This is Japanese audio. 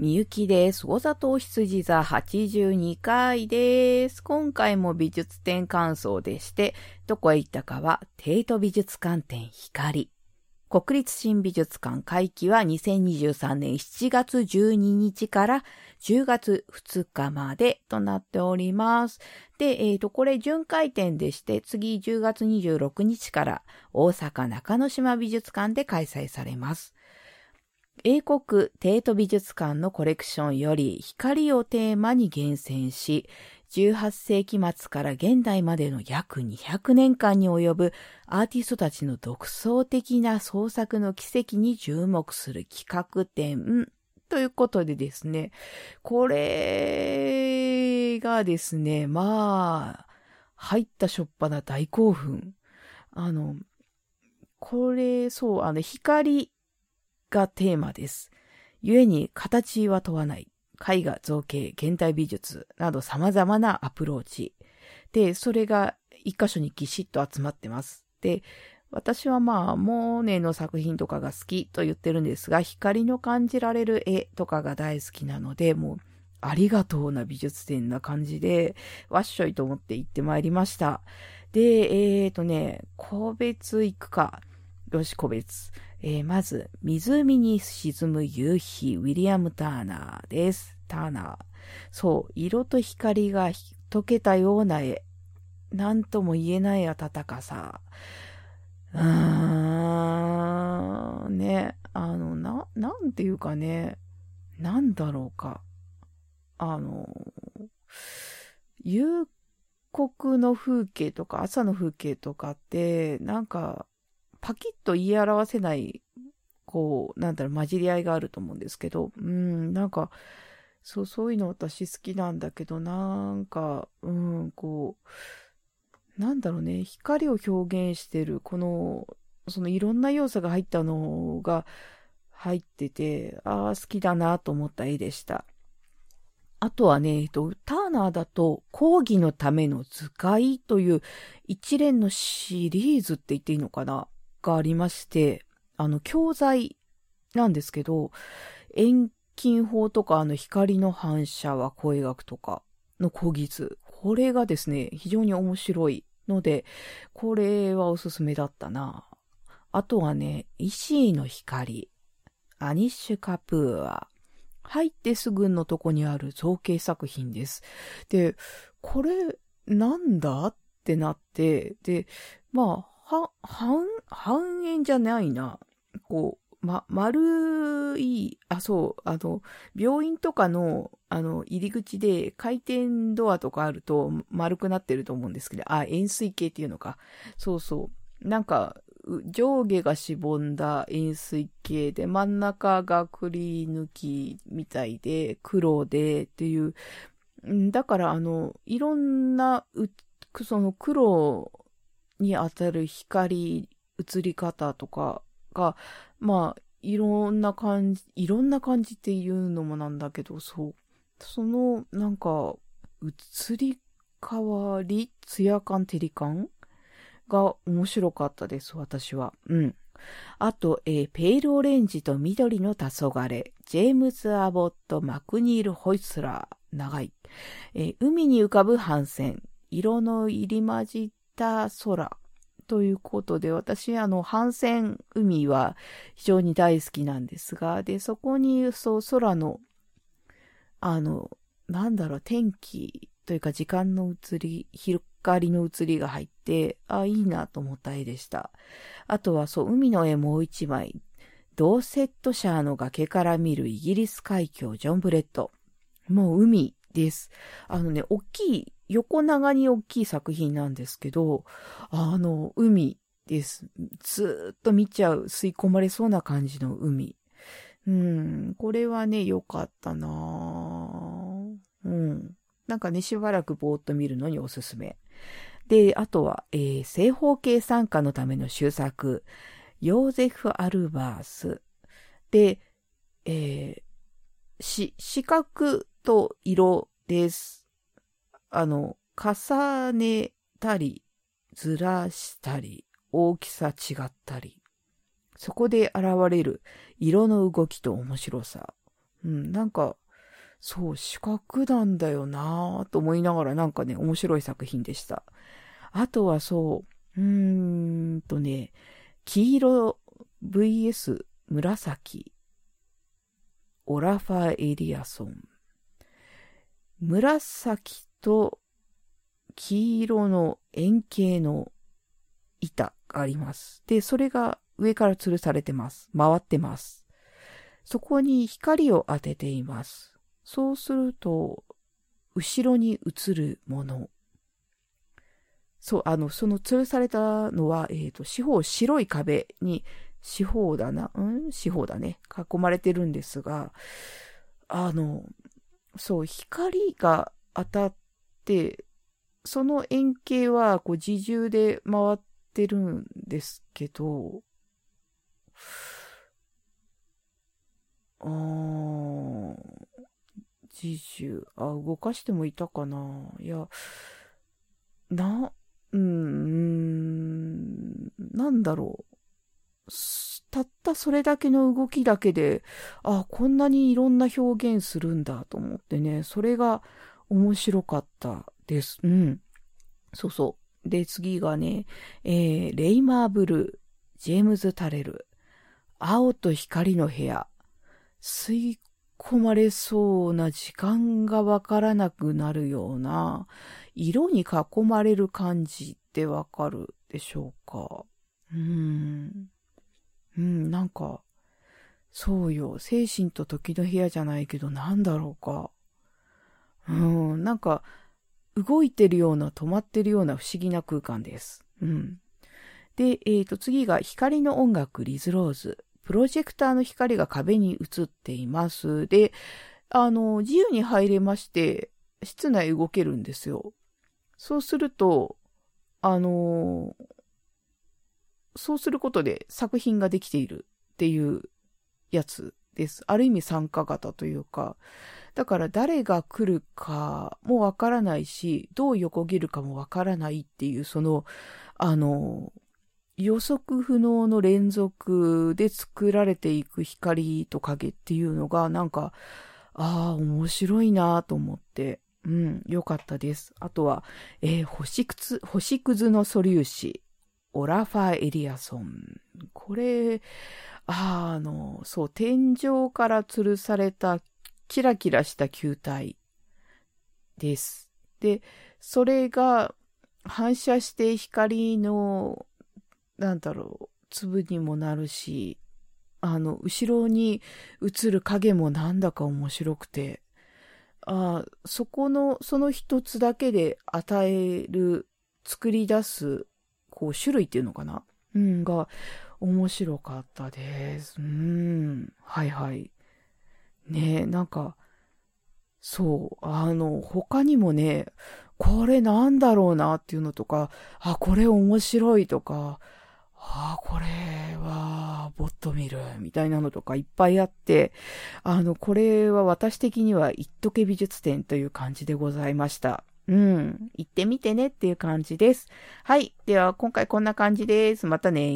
みゆきです。小里羊座82回です。今回も美術展感想でして、どこへ行ったかは、帝都美術館展光。国立新美術館会期は2023年7月12日から10月2日までとなっております。で、えっ、ー、と、これ巡回展でして、次10月26日から大阪中之島美術館で開催されます。英国帝都美術館のコレクションより光をテーマに厳選し、18世紀末から現代までの約200年間に及ぶアーティストたちの独創的な創作の奇跡に注目する企画展ということでですね、これがですね、まあ、入ったしょっぱな大興奮。あの、これ、そう、あの、光がテーマです。故に形は問わない。絵画、造形、現代美術など様々なアプローチ。で、それが一箇所にぎしっと集まってます。で、私はまあ、モーネの作品とかが好きと言ってるんですが、光の感じられる絵とかが大好きなので、もう、ありがとうな美術展な感じで、わっしょいと思って行ってまいりました。で、えーとね、個別行くか。よし、個別。えー、まず、湖に沈む夕日、ウィリアム・ターナーです。ターナー。そう、色と光が溶けたような絵。なんとも言えない暖かさ。うーん、ね、あの、な、なんていうかね、なんだろうか。あの、夕刻の風景とか朝の風景とかって、なんか、パキッと言い表せない、こう、なんだろう、混じり合いがあると思うんですけど、うん、なんか、そう、そういうの私好きなんだけど、なんか、うん、こう、なんだろうね、光を表現してる、この、そのいろんな要素が入ったのが入ってて、ああ、好きだなと思った絵でした。あとはね、えっと、ターナーだと、講義のための図解という一連のシリーズって言っていいのかながありまして、あの、教材なんですけど、遠近法とか、あの、光の反射は声学とかの講義図。これがですね、非常に面白いので、これはおすすめだったな。あとはね、石井の光。アニッシュ・カプーア。入ってすぐのとこにある造形作品です。で、これ、なんだってなって、で、まあ、は、半、半円じゃないな。こう、ま、丸い、あ、そう、あの、病院とかの、あの、入り口で回転ドアとかあると丸くなってると思うんですけど、あ、円錐形っていうのか。そうそう。なんか、上下がしぼんだ円錐形で、真ん中がくり抜きみたいで、黒でっていう。だから、あの、いろんな、その黒に当たる光、映り方とかが、まあ、いろんな感じ、いろんな感じっていうのもなんだけど、そう。その、なんか、映り変わり、ツヤ感、照り感が面白かったです、私は。うん。あと、えー、ペールオレンジと緑の黄昏、ジェームズ・アボット・マクニール・ホイスラー、長い。えー、海に浮かぶ帆船、色の入り混じった空、ということで、私、あの、帆船海は非常に大好きなんですが、で、そこに、そう、空の、あの、なんだろう、天気というか時間の移り、光の移りが入って、あ、いいなと思った絵でした。あとは、そう、海の絵もう一枚。ドーセットシャーの崖から見るイギリス海峡ジョン・ブレット。もう海です。あのね、大きい横長に大きい作品なんですけど、あの、海です。ずっと見ちゃう、吸い込まれそうな感じの海。うん、これはね、良かったなうん。なんかね、しばらくぼーっと見るのにおすすめ。で、あとは、えー、正方形参加のための修作、ヨーゼフ・アルバース。で、えー、し、四角と色です。あの、重ねたり、ずらしたり、大きさ違ったり、そこで現れる色の動きと面白さ。うん、なんか、そう、四角なんだよなぁと思いながらなんかね、面白い作品でした。あとはそう、うーんとね、黄色 VS 紫、オラファエリアソン。紫と黄色の円形の板があります。で、それが上から吊るされてます。回ってます。そこに光を当てています。そうすると、後ろに映るもの。そう、あの、その吊るされたのは、えっ、ー、と、四方、白い壁に、四方だな、うん？四方だね。囲まれてるんですが、あの、そう、光が当たって、その円形は、こう、自重で回ってるんですけど、あー、自重。あ、動かしてもいたかな。いや、な、うーん、なんだろう。たったそれだけの動きだけで、あ、こんなにいろんな表現するんだと思ってね、それが面白かったです。うん。そうそう。で、次がね、えー、レイマーブルー、ジェームズ・タレル、青と光の部屋、吸い込まれそうな時間がわからなくなるような、色に囲まれる感じってわかるでしょうかうん。うん、なんか、そうよ。精神と時の部屋じゃないけど、なんだろうか。うん、なんか、動いてるような、止まってるような不思議な空間です。うん。で、え、ー、と、次が光の音楽、リズローズ。プロジェクターの光が壁に映っています。で、あの、自由に入れまして、室内動けるんですよ。そうすると、あのそうすることで作品ができているっていうやつです。ある意味参加型というか、だから誰が来るかもわからないし、どう横切るかもわからないっていう、その、あの、予測不能の連続で作られていく光と影っていうのが、なんか、ああ、面白いなと思って、うん、よかったです。あとは、えー、星屑、星屑の素粒子、オラファエリアソン。これ、あの、そう、天井から吊るされたキラキラした球体です。で、それが反射して光のなんだろう、粒にもなるし、あの、後ろに映る影もなんだか面白くて、あそこの、その一つだけで与える、作り出す、こう、種類っていうのかな？うん、が、面白かったです。うん、はいはい。ねえなんか、そう、あの、他にもね、これなんだろうなっていうのとか、あ、これ面白いとか、あ、これは、ボット見る、みたいなのとかいっぱいあって、あの、これは私的には、一時美術展という感じでございました。うん。行ってみてねっていう感じです。はい。では、今回こんな感じです。またね